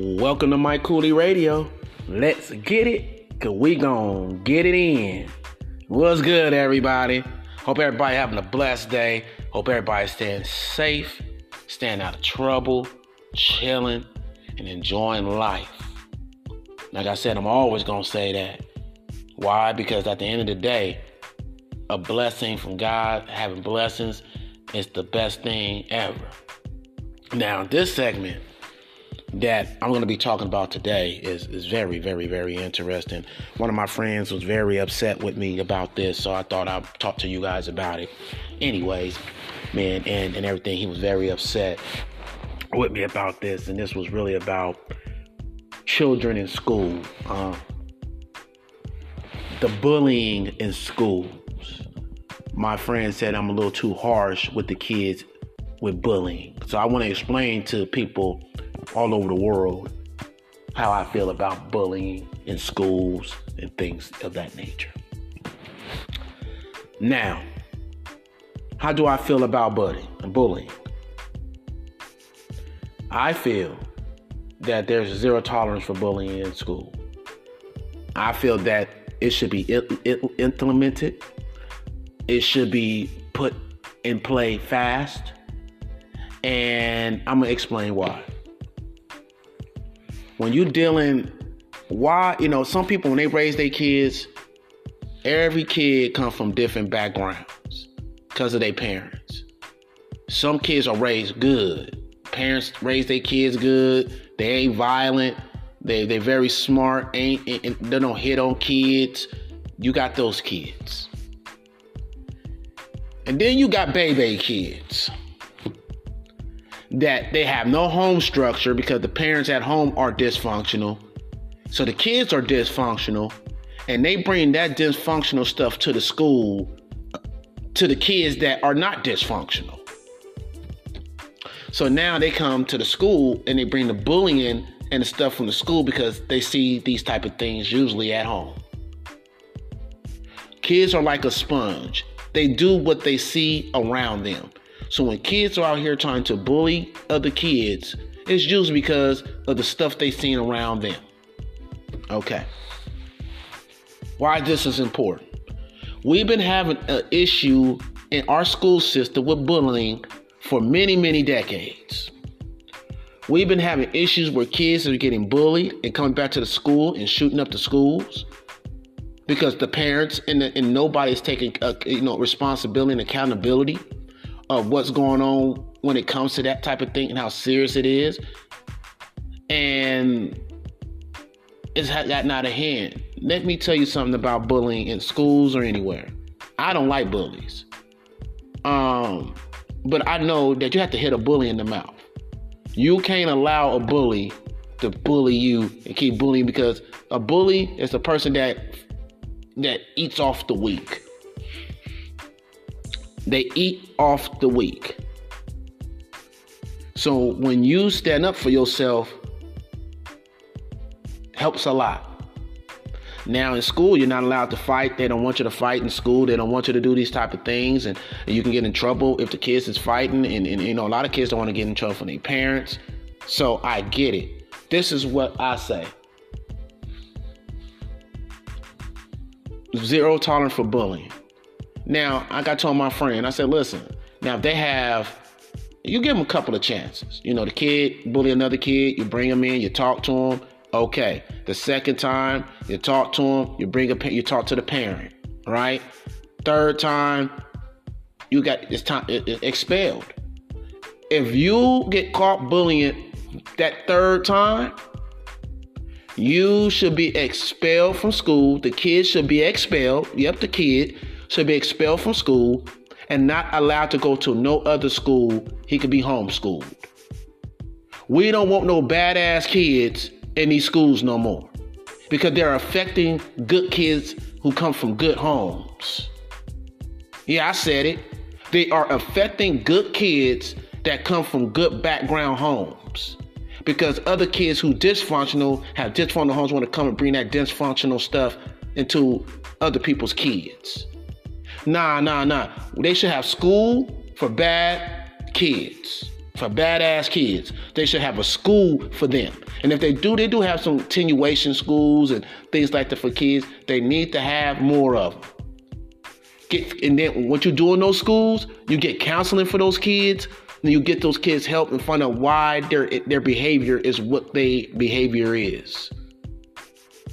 Welcome to Mike Kooly Radio. Let's get it, cause we gon' get it in. What's good, everybody? Hope everybody having a blessed day. Hope everybody staying safe, staying out of trouble, chilling, and enjoying life. Like I said, I'm always gonna say that. Why? Because at the end of the day, a blessing from God, having blessings, is the best thing ever. Now, this segment that I'm going to be talking about today is is very, very, very interesting. One of my friends was very upset with me about this, so I thought I'd talk to you guys about it. Anyways, man, and, and everything, he was very upset with me about this, and this was really about children in school, uh, the bullying in schools. My friend said I'm a little too harsh with the kids with bullying. So I want to explain to people all over the world how I feel about bullying in schools and things of that nature. Now, how do I feel about bullying? I feel that there's zero tolerance for bullying in school. I feel that it should be implemented. It should be put in play fast. And I'm going to explain why when you're dealing why you know some people when they raise their kids every kid come from different backgrounds because of their parents. Some kids are raised good. Parents raise their kids good. They ain't violent. They they very smart. Ain't, ain't they don't hit on kids. You got those kids. And then you got baby kids that they have no home structure because the parents at home are dysfunctional. So the kids are dysfunctional and they bring that dysfunctional stuff to the school to the kids that are not dysfunctional. So now they come to the school and they bring the bullying and the stuff from the school because they see these type of things usually at home. Kids are like a sponge. They do what they see around them. So when kids are out here trying to bully other kids, it's usually because of the stuff they've seen around them. Okay. Why this is important? We've been having an issue in our school system with bullying for many, many decades. We've been having issues where kids are getting bullied and coming back to the school and shooting up the schools because the parents and, the, and nobody's taking uh, you know responsibility and accountability of what's going on when it comes to that type of thing and how serious it is. And it's gotten out of hand. Let me tell you something about bullying in schools or anywhere. I don't like bullies. Um, but I know that you have to hit a bully in the mouth. You can't allow a bully to bully you and keep bullying because a bully is a person that that eats off the weak. They eat off the weak. So when you stand up for yourself, helps a lot. Now in school, you're not allowed to fight. They don't want you to fight in school. They don't want you to do these type of things, and, you can get in trouble if the kids is fighting. And, and you know, a lot of kids don't want to get in trouble from their parents. So I get it. This is what I say: zero tolerance for bullying. Now, I got told my friend, I said, listen, now if they have, you give them a couple of chances. You know, the kid bully another kid, you bring them in, you talk to them. Okay. The second time, you talk to them, you bring a, you talk to the parent, right? Third time, you got it's time it, it expelled. If you get caught bullying that third time, you should be expelled from school. The kid should be expelled. Yep, the kid should be expelled from school and not allowed to go to no other school. He could be homeschooled. We don't want no badass kids in these schools no more because they're affecting good kids who come from good homes. Yeah, I said it. They are affecting good kids that come from good background homes. Because other kids who dysfunctional have dysfunctional homes want to come and bring that dysfunctional stuff into other people's kids. Nah, nah, nah. They should have school for bad kids. for badass kids. They should have a school for them. And if they do, they do have some attenuation schools and things like that for kids. They need to have more of them. Get, and then what you do in those schools, you get counseling for those kids. And you get those kids help and find out why their their behavior is what their behavior is.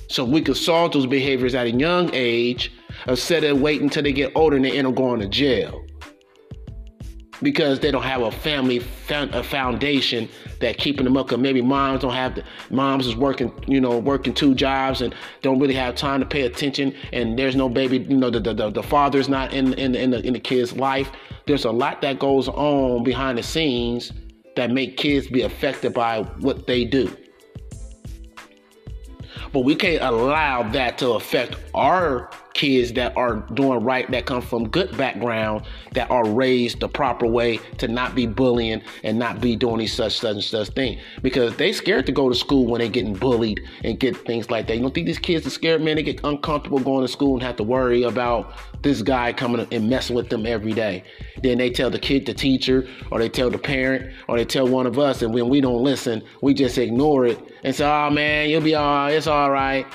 So we can solve those behaviors at a young age instead of waiting until they get older and they end up going to jail because they don't have a family a foundation that keeping them up. Cause maybe moms don't have the moms is working, you know, working two jobs and don't really have time to pay attention. And there's no baby, you know, the the, the father's not in in in the, in the kid's life. There's a lot that goes on behind the scenes that make kids be affected by what they do. But we can't allow that to affect our kids that are doing right, that come from good background, that are raised the proper way to not be bullying and not be doing these such such and such thing. Because they scared to go to school when they're getting bullied and get things like that. You don't think these kids are scared, man? They get uncomfortable going to school and have to worry about this guy coming and messing with them every day. Then they tell the kid, the teacher, or they tell the parent, or they tell one of us, and when we don't listen, we just ignore it and say, "Oh man, you'll be all right. It's all right."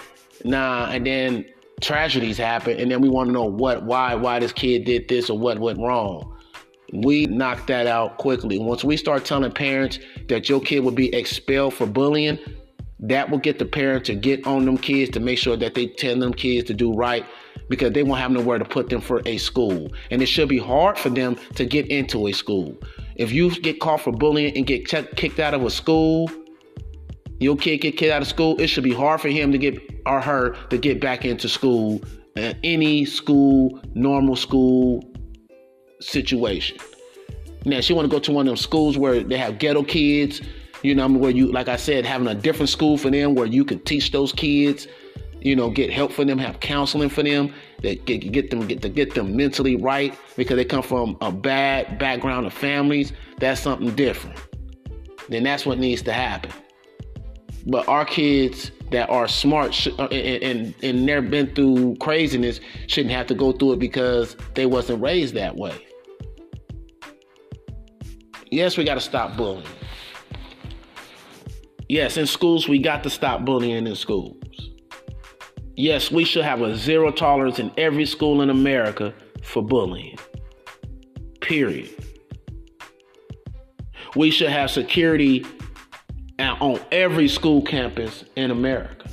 Nah, and then tragedies happen, and then we want to know what, why, why this kid did this or what went wrong. We knock that out quickly. Once we start telling parents that your kid will be expelled for bullying, that will get the parents to get on them kids to make sure that they tell them kids to do right because they won't have nowhere to put them for a school. And it should be hard for them to get into a school. If you get caught for bullying and get kicked out of a school, your kid get kicked out of school, it should be hard for him to get or her to get back into school, uh, any school, normal school situation. Now she want to go to one of them schools where they have ghetto kids, you know, where you, like I said, having a different school for them where you can teach those kids, you know, get help for them, have counseling for them, that get, get them get to get them mentally right because they come from a bad background of families. That's something different. Then that's what needs to happen. But our kids that are smart sh- uh, and, and and never been through craziness shouldn't have to go through it because they wasn't raised that way. Yes, we got to stop bullying. Yes, in schools we got to stop bullying in schools. Yes, we should have a zero tolerance in every school in America for bullying. Period. We should have security on every school campus in America.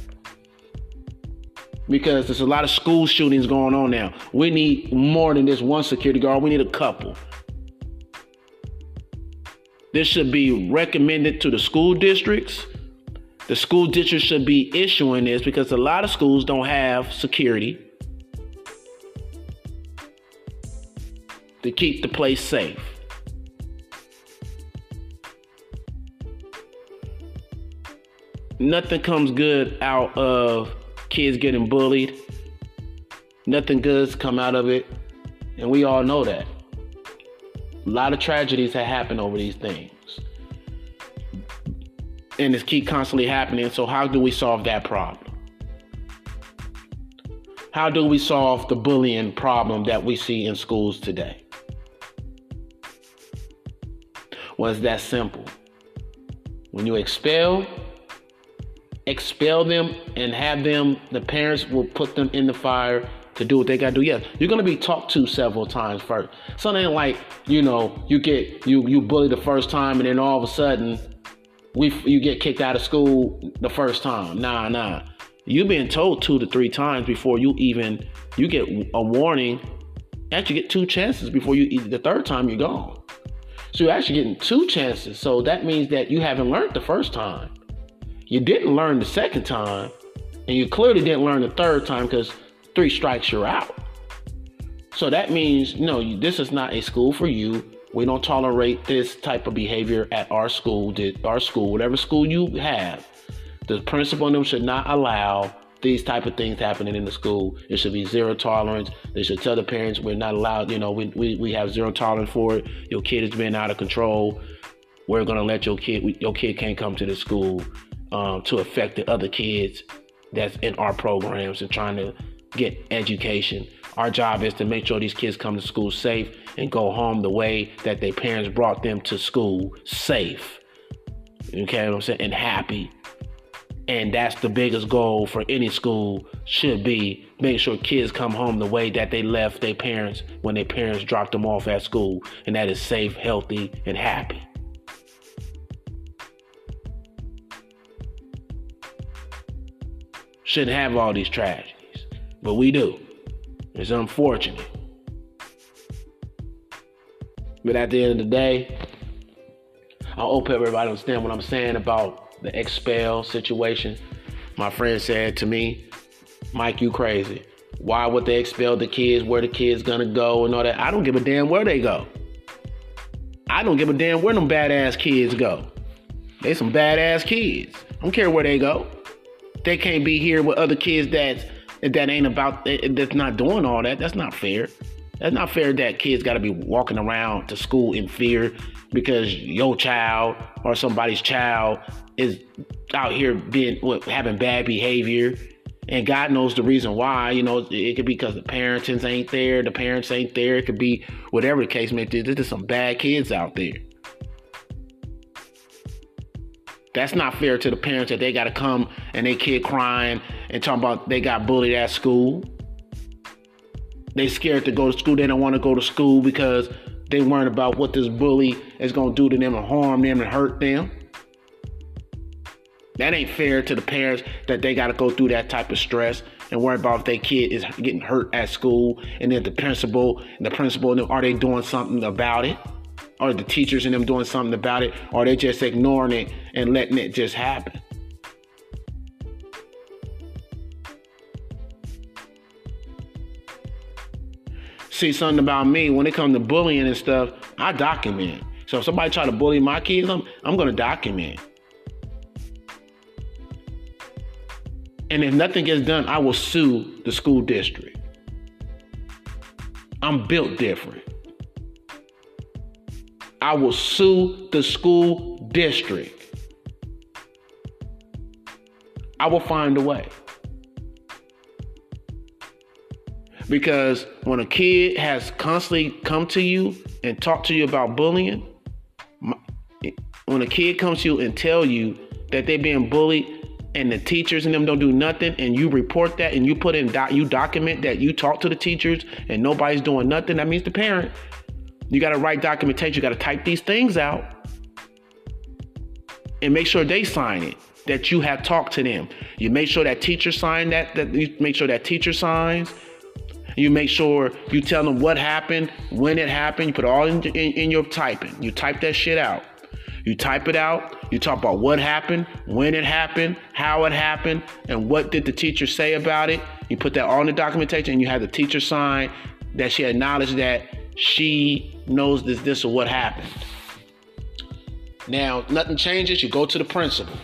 Because there's a lot of school shootings going on now. We need more than this one security guard, we need a couple. This should be recommended to the school districts. The school districts should be issuing this because a lot of schools don't have security to keep the place safe. Nothing comes good out of kids getting bullied. Nothing good's come out of it. And we all know that. A lot of tragedies have happened over these things. And it's keep constantly happening. So how do we solve that problem? How do we solve the bullying problem that we see in schools today? Well, it's that simple. When you expel expel them and have them, the parents will put them in the fire to do what they gotta do. Yes, you're gonna be talked to several times first. Something like, you know, you get you you bully the first time and then all of a sudden we you get kicked out of school the first time. Nah, nah. You've been told two to three times before you even you get a warning. Actually, get two chances before you eat the third time you're gone. So you're actually getting two chances. So that means that you haven't learned the first time you didn't learn the second time, and you clearly didn't learn the third time because three strikes you're out. So that means, no, you, this is not a school for you. We don't tolerate this type of behavior at our school, did our school, whatever school you have. The principal and them should not allow these type of things happening in the school. It should be zero tolerance. They should tell the parents we're not allowed, you know, we, we, we have zero tolerance for it. Your kid is being out of control. We're gonna let your kid your kid can't come to the school um, to affect the other kids that's in our programs and trying to get education. Our job is to make sure these kids come to school safe and go home the way that their parents brought them to school safe. Okay, what I'm saying? And happy. And that's the biggest goal for any school should be make sure kids come home the way that they left their parents when their parents dropped them off at school. And that is safe, healthy, and happy. Shouldn't have all these tragedies, but we do. It's unfortunate. But at the end of the day, I hope everybody understand what I'm saying about the expel situation. My friend said to me, Mike, you crazy. Why would they expel the kids? Where the kids gonna go and all that? I don't give a damn where they go. I don't give a damn where them badass kids go. They some badass kids. I don't care where they go. They can't be here with other kids that that ain't about that's not doing all that. That's not fair. That's not fair that kids got to be walking around to school in fear because your child or somebody's child is out here being what, having bad behavior. And God knows the reason why. You know, it could be because the parents ain't there, the parents ain't there. It could be whatever the case may be. There's just some bad kids out there. That's not fair to the parents that they got to come and they kid crying and talking about they got bullied at school. They scared to go to school. They don't want to go to school because they worried about what this bully is going to do to them and harm them and hurt them. That ain't fair to the parents that they got to go through that type of stress and worry about if their kid is getting hurt at school and then the principal and the principal are they doing something about it? Are the teachers and them doing something about it? Or are they just ignoring it and letting it just happen? see something about me when it comes to bullying and stuff, I document. So if somebody try to bully my kids, I'm, I'm going to document. And if nothing gets done, I will sue the school district. I'm built different. I will sue the school district. I will find a way. Because when a kid has constantly come to you and talk to you about bullying, when a kid comes to you and tell you that they're being bullied and the teachers and them don't do nothing and you report that and you put in doc, you document that you talk to the teachers and nobody's doing nothing, that means the parent. You got to write documentation. You got to type these things out and make sure they sign it that you have talked to them. You make sure that teacher sign that that you make sure that teacher signs you make sure you tell them what happened, when it happened. You put all in, in, in your typing. You type that shit out. You type it out. You talk about what happened, when it happened, how it happened, and what did the teacher say about it. You put that all in the documentation, and you have the teacher sign that she acknowledged that she knows this, this, or what happened. Now, nothing changes. You go to the principal.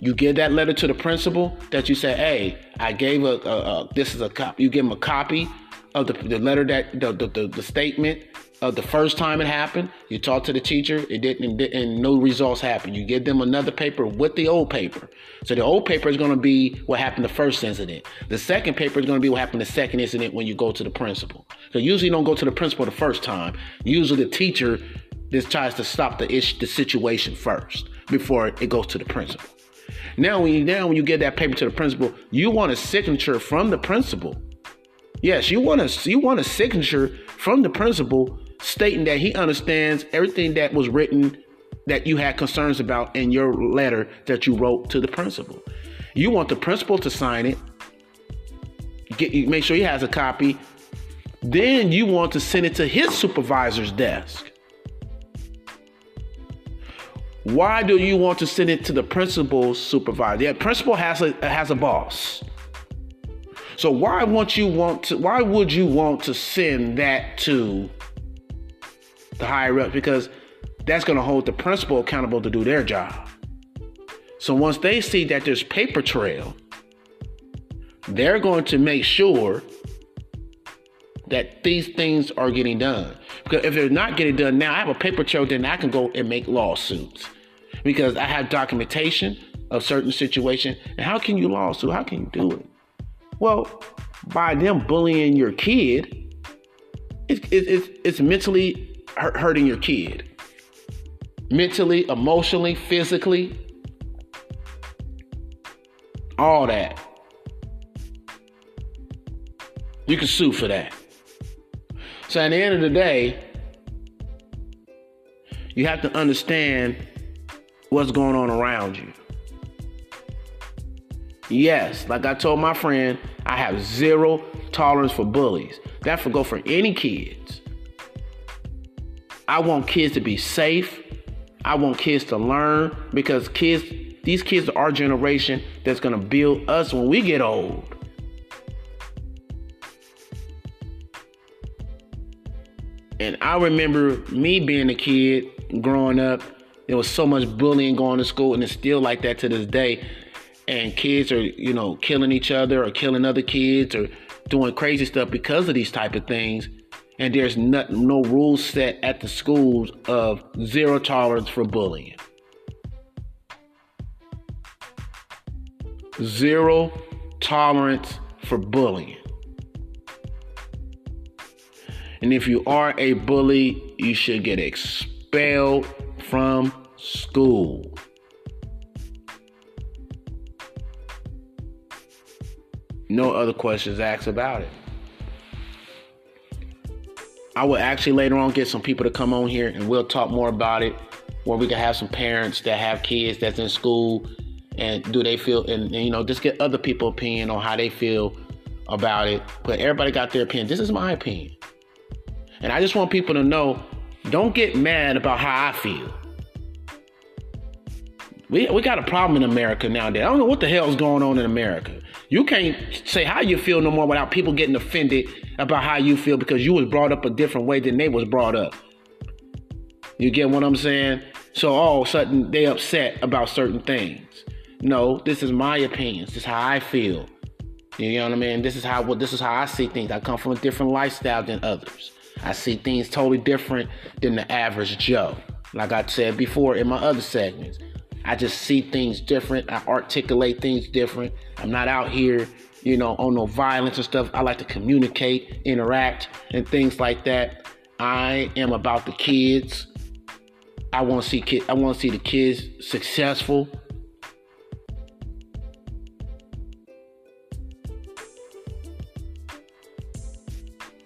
You give that letter to the principal that you say, "Hey, I gave a, a, a this is a copy." You give him a copy of the, the letter that the, the, the, statement of the first time it happened. You talk to the teacher, it didn't, and no results happened. You give them another paper with the old paper. So the old paper is going to be what happened the first incident. The second paper is going to be what happened the second incident when you go to the principal. So usually you don't go to the principal the first time. Usually the teacher just tries to stop the issue, the situation first before it goes to the principal. Now, when you now when you get that paper to the principal, you want a signature from the principal. Yes, you want a you want a signature from the principal stating that he understands everything that was written that you had concerns about in your letter that you wrote to the principal. You want the principal to sign it. Get make sure he has a copy. Then you want to send it to his supervisor's desk. Why do you want to send it to the principal's supervisor? The principal has a has a boss. So why want you want to why would you want to send that to the higher up? Because that's going to hold the principal accountable to do their job. So once they see that there's paper trail, they're going to make sure that these things are getting done. Because if they're not getting done now, I have a paper trail, then I can go and make lawsuits because I have documentation of certain situation. And how can you lawsuit? How can you do it? Well, by them bullying your kid, it's, it's, it's mentally hurting your kid. Mentally, emotionally, physically, all that. You can sue for that. So at the end of the day, you have to understand what's going on around you. Yes, like I told my friend, I have zero tolerance for bullies. That for go for any kids. I want kids to be safe. I want kids to learn because kids, these kids are our generation that's gonna build us when we get old. And I remember me being a kid growing up. There was so much bullying going to school, and it's still like that to this day. And kids are, you know, killing each other or killing other kids or doing crazy stuff because of these type of things. And there's no rules set at the schools of zero tolerance for bullying. Zero tolerance for bullying. And if you are a bully, you should get expelled from school. No other questions asked about it. I will actually later on get some people to come on here and we'll talk more about it where we can have some parents that have kids that's in school and do they feel and, and you know just get other people opinion on how they feel about it but everybody got their opinion this is my opinion and I just want people to know don't get mad about how I feel. We, we got a problem in America nowadays. I don't know what the hell is going on in America. You can't say how you feel no more without people getting offended about how you feel because you was brought up a different way than they was brought up. You get what I'm saying? So all of a sudden they upset about certain things. No, this is my opinions. This is how I feel. You know what I mean? This is how well, this is how I see things. I come from a different lifestyle than others. I see things totally different than the average Joe. Like I said before in my other segments, I just see things different. I articulate things different. I'm not out here, you know, on no violence and stuff. I like to communicate, interact, and things like that. I am about the kids. I want to see kid. I want to see the kids successful.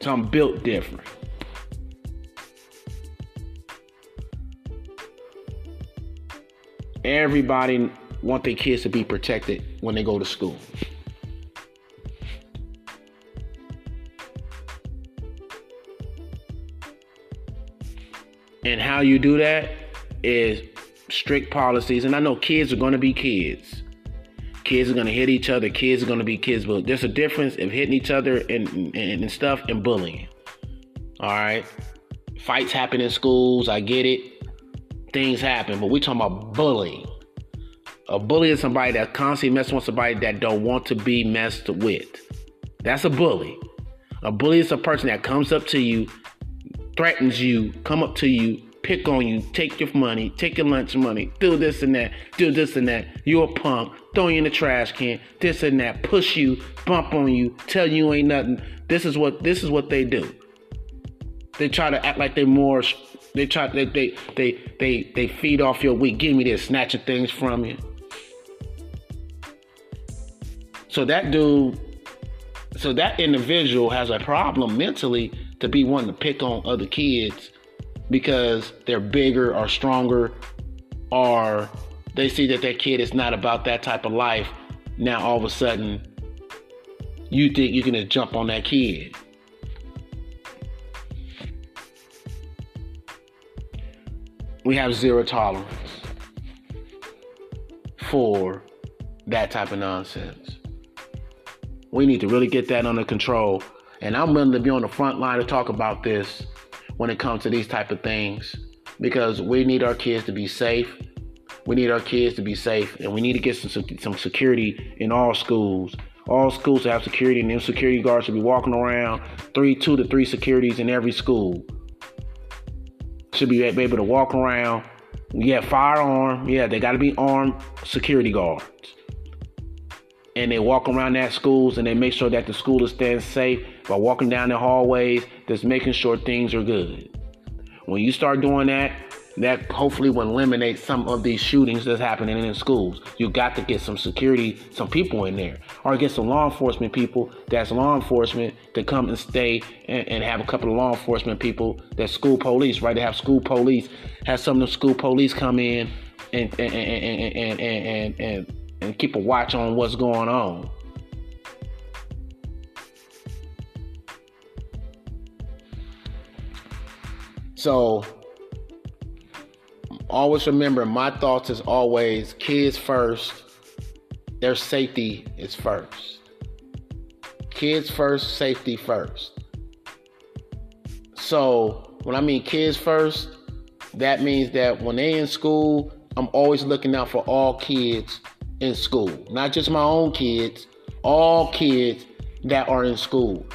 So I'm built different. Everybody want their kids to be protected when they go to school. And how you do that is strict policies. And I know kids are going to be kids. Kids are going to hit each other. Kids are going to be kids. But there's a difference of hitting each other and, and, and stuff and bullying. All right. Fights happen in schools. I get it things happen, but we talking about bullying. A bully is somebody that constantly messing with somebody that don't want to be messed with. That's a bully. A bully is a person that comes up to you, threatens you, come up to you, pick on you, take your money, take your lunch money, do this and that, do this and that. You're a punk, throw you in the trash can, this and that, push you, bump on you, tell you ain't nothing. This is what this is what they do. They try to act like they're more they try they they they they, they feed off your weak. Give me this, snatching things from you. So that dude, so that individual has a problem mentally to be wanting to pick on other kids because they're bigger or stronger or they see that that kid is not about that type of life. Now all of a sudden you think you can just jump on that kid. We have zero tolerance for that type of nonsense. We need to really get that under control. And I'm willing to be on the front line to talk about this when it comes to these type of things because we need our kids to be safe. We need our kids to be safe, and we need to get some some security in all schools. All schools have security, and them security guards should be walking around three, two to three securities in every school should be able to walk around. Yeah, firearm. Yeah, they got to be armed security guards. and they walk around that schools and they make sure that the school is staying safe by walking down the hallways, just making sure things are good. When you start doing that, that hopefully will eliminate some of these shootings that's happening in schools. You got to get some security, some people in there, or get some law enforcement people that's law enforcement to come and stay and, and have a couple of law enforcement people that's school police, right? To have school police, have some of the school police come in and and and and and, and, and keep a watch on what's going on. So always remember my thoughts is always kids first. Their safety is first. Kids first, safety first. So when I mean kids first, that means that when they in school, I'm always looking out for all kids in school. Not just my own kids, all kids that are in school.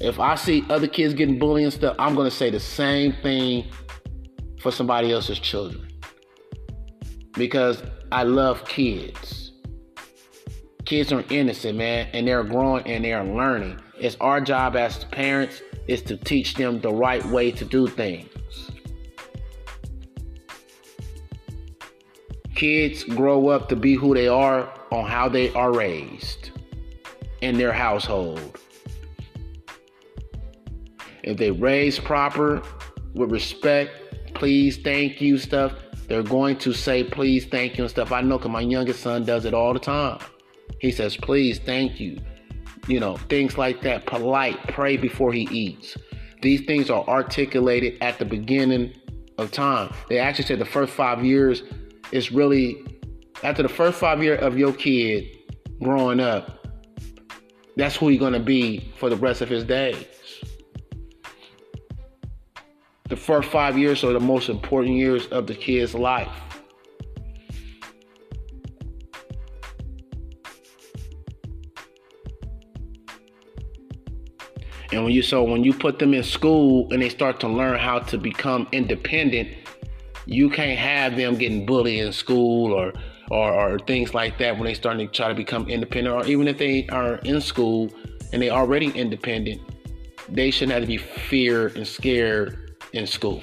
If I see other kids getting bullied and stuff, I'm gonna say the same thing for somebody else's children. Because I love kids. Kids are innocent, man, and they're growing and they're learning. It's our job as parents is to teach them the right way to do things. Kids grow up to be who they are on how they are raised in their household. If they raise proper with respect please, thank you stuff, they're going to say please, thank you and stuff. I know because my youngest son does it all the time. He says, please, thank you. You know, things like that. Polite, pray before he eats. These things are articulated at the beginning of time. They actually said the first five years is really, after the first five years of your kid growing up, that's who you're to be for the rest of his days the first five years are the most important years of the kid's life. And when you so when you put them in school and they start to learn how to become independent, you can't have them getting bullied in school or or, or things like that when they start to try to become independent, or even if they are in school and they already independent, they shouldn't have to be feared and scared in school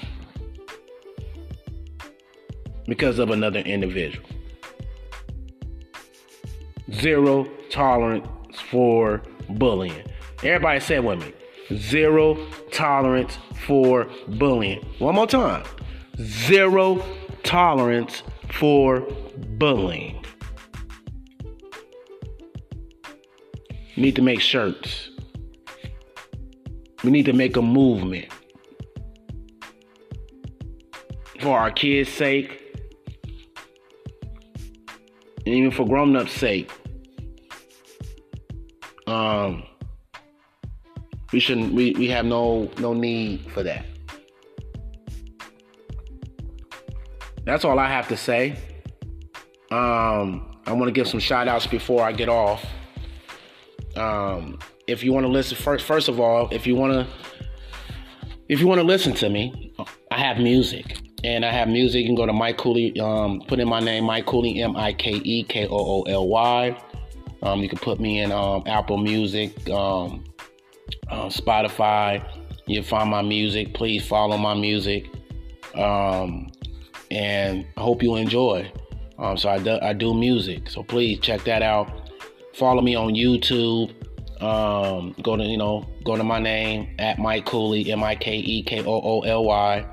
because of another individual. Zero tolerance for bullying. Everybody say with me. Zero tolerance for bullying. One more time. Zero tolerance for bullying. We need to make shirts. We need to make a movement. For our kids' sake, and even for grown-ups' sake. Um, we shouldn't. We, we have no no need for that. That's all I have to say. Um, I want to give some shout outs before I get off. Um, if you want to listen first, first of all, if you want to, if you want to listen to me, I have music and I have music. You can go to Mike Kooly, um, put in my name, Mike Kooly, M I K E K O O L Y. Um, you can put me in um, Apple Music, um, uh, Spotify. You'll find my music. Please follow my music. Um, and I hope you enjoy. Um, so I do, I do music. So please check that out. Follow me on YouTube. Go to you know go to my name at Mike Kooly M I K E K O O L Y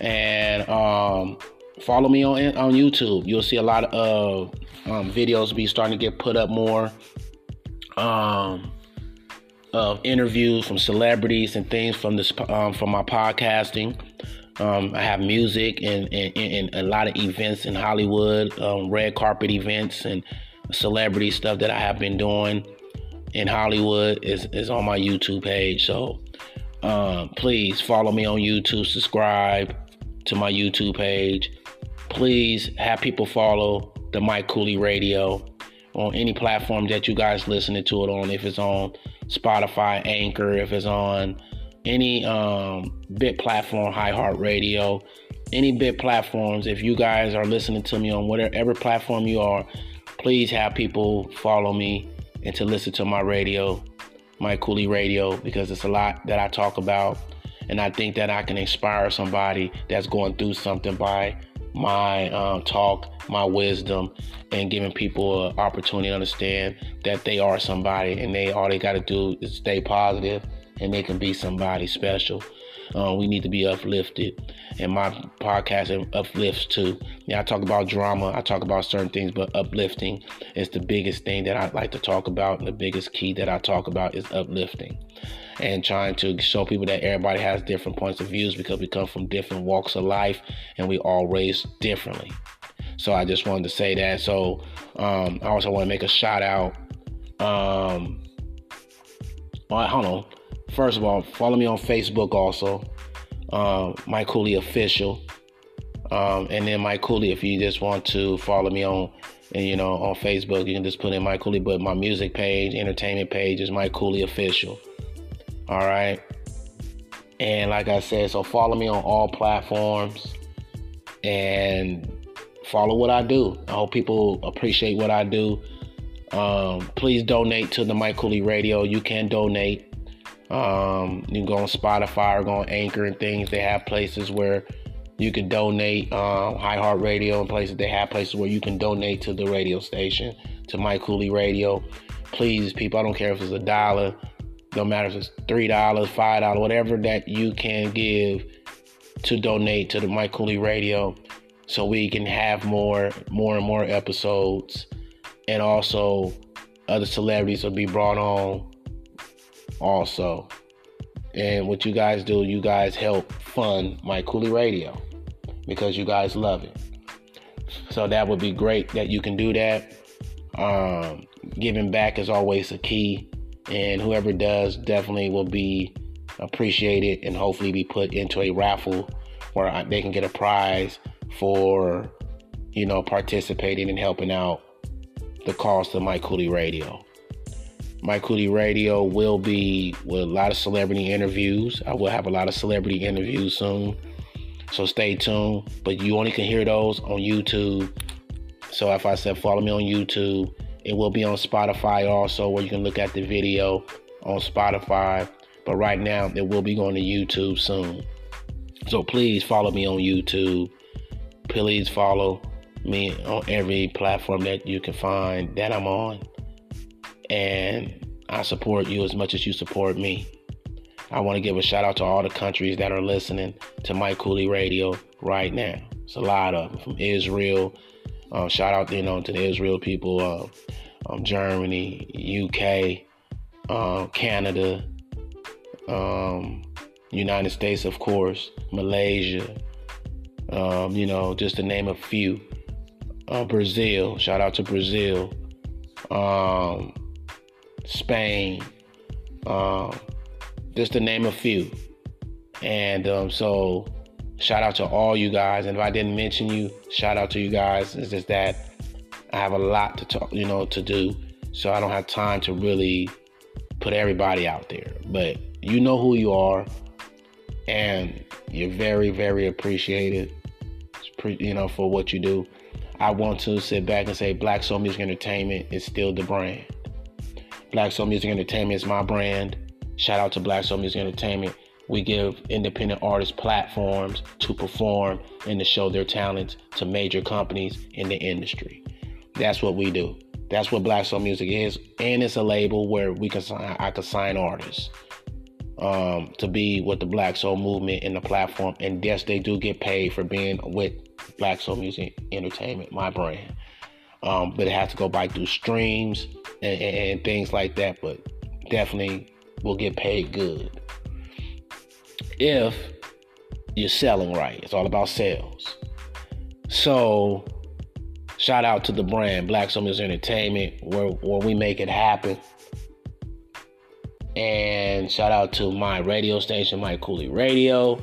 and um, follow me on on YouTube. You'll see a lot of um, videos be starting to get put up more um, of interviews from celebrities and things from this um, from my podcasting. Um, I have music and, and, and, a lot of events in Hollywood, um, red carpet events and celebrity stuff that I have been doing in Hollywood is, is on my YouTube page. So um, please follow me on YouTube, subscribe, to my YouTube page. Please have people follow the Mike Kooly Radio on any platform that you guys listening to it on. If it's on Spotify, Anchor, if it's on any um, bit platform, iHeartRadio, any bit platforms. If you guys are listening to me on whatever platform you are, please have people follow me and to listen to my radio, Mike Kooly Radio, because it's a lot that I talk about. And I think that I can inspire somebody that's going through something by my um, talk, my wisdom, and giving people an opportunity to understand that they are somebody and they all they got to do is stay positive and they can be somebody special. Uh, we need to be uplifted, and my podcast uplifts too. Yeah, I talk about drama, I talk about certain things, but uplifting is the biggest thing that I like to talk about, and the biggest key that I talk about is uplifting and trying to show people that everybody has different points of views because we come from different walks of life and we all raised differently. So I just wanted to say that. So um, I also want to make a shout out. Um, well, hold on. First of all, follow me on Facebook also, um, Mike Kooly Official. Um, and then Mike Kooly, if you just want to follow me on, you know, on Facebook, you can just put in Mike Kooly. But my music page, entertainment page is Mike Kooly Official. All right. And like I said, so follow me on all platforms and follow what I do. I hope people appreciate what I do. Um, please donate to the Mike Kooly Radio. You can donate. Um, you can go on Spotify or go on Anchor and things. They have places where you can donate. Um, iHeartRadio and places they have places where you can donate to the radio station to Mike Kooly Radio. Please, people, I don't care if it's a dollar, no matter if it's three dollars, five dollars, whatever that you can give to donate to the Mike Kooly Radio, so we can have more, more and more episodes, and also other celebrities will be brought on also. And what you guys do, you guys help fund Mike Kooly Radio because you guys love it. So that would be great that you can do that. Um, giving back is always a key, and whoever does definitely will be appreciated and hopefully be put into a raffle where they can get a prize for, you know, participating and helping out the cost of Mike Kooly Radio. Mike Kooly Radio will be with a lot of celebrity interviews. I will have a lot of celebrity interviews soon. So stay tuned. But you only can hear those on YouTube. So if I said follow me on YouTube, it will be on Spotify also, where you can look at the video on Spotify. But right now, it will be going to YouTube soon. So please follow me on YouTube. Please follow me on every platform that you can find that I'm on. And I support you as much as you support me. I want to give a shout out to all the countries that are listening to Mike Kooly Radio right now. It's a lot of them from Israel. Uh, shout out, you know, to the Israel people, uh, um, Germany, UK, uh, Canada, um, United States, of course, Malaysia. Um, you know, just to name a few. Uh, Brazil, shout out to Brazil. Um, Spain, um, just to name a few. And um, so, shout out to all you guys. And if I didn't mention you, shout out to you guys. It's just that I have a lot to talk, you know, to do. So I don't have time to really put everybody out there. But you know who you are, and you're very, very appreciated. Pre- you know, for what you do. I want to sit back and say Black Soul Music Entertainment is still the brand. Black Soul Music Entertainment is my brand. Shout out to Black Soul Music Entertainment. We give independent artists platforms to perform and to show their talents to major companies in the industry. That's what we do. That's what Black Soul Music is, and it's a label where we can sign. I can sign artists um, to be with the Black Soul movement and the platform. And yes, they do get paid for being with Black Soul Music Entertainment, my brand. Um, but it has to go by through streams and, and, and things like that. But definitely will get paid good if you're selling right. It's all about sales. So, shout out to the brand Black Music Entertainment, where where we make it happen. And shout out to my radio station, Mike Kooly Radio.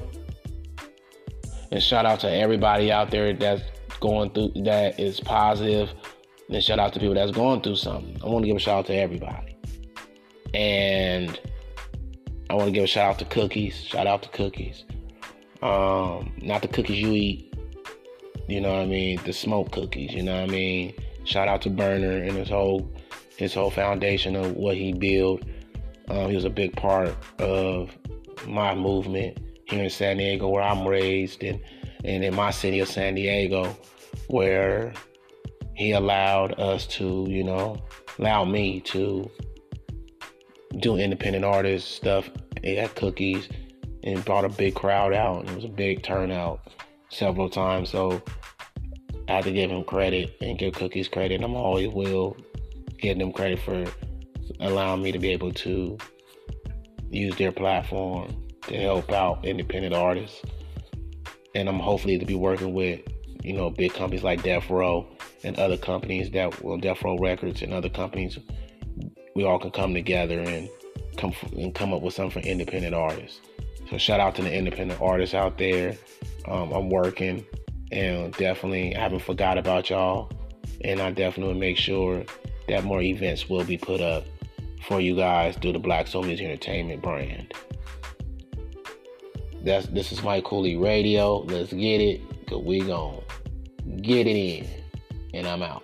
And shout out to everybody out there that's going through that is positive and shout out to people that's going through something. I want to give a shout out to everybody. And I want to give a shout out to cookies. Shout out to cookies. Um, not the cookies you eat. You know what I mean? The smoke cookies. You know what I mean? shout out to Berner and his whole his whole foundation of what he built. Um, he was a big part of my movement here in San Diego, where I'm raised, and and in my city of San Diego, where he allowed us to, you know, allow me to do independent artist stuff at Cookies and brought a big crowd out. It was a big turnout several times. So I had to give him credit and give Cookies credit. And I'm always will give them credit for allowing me to be able to use their platform to help out independent artists. And I'm hopefully to be working with, you know, big companies like Death Row and other companies that well Death Row Records and other companies. We all can come together and come and come up with something for independent artists. So shout out to the independent artists out there. Um, I'm working and definitely I haven't forgot about y'all. And I definitely make sure that more events will be put up for you guys through the Black Soul Music Entertainment brand. That's this is Mike Kooly Radio. Let's get it, cause we gon' get it in. And I'm out.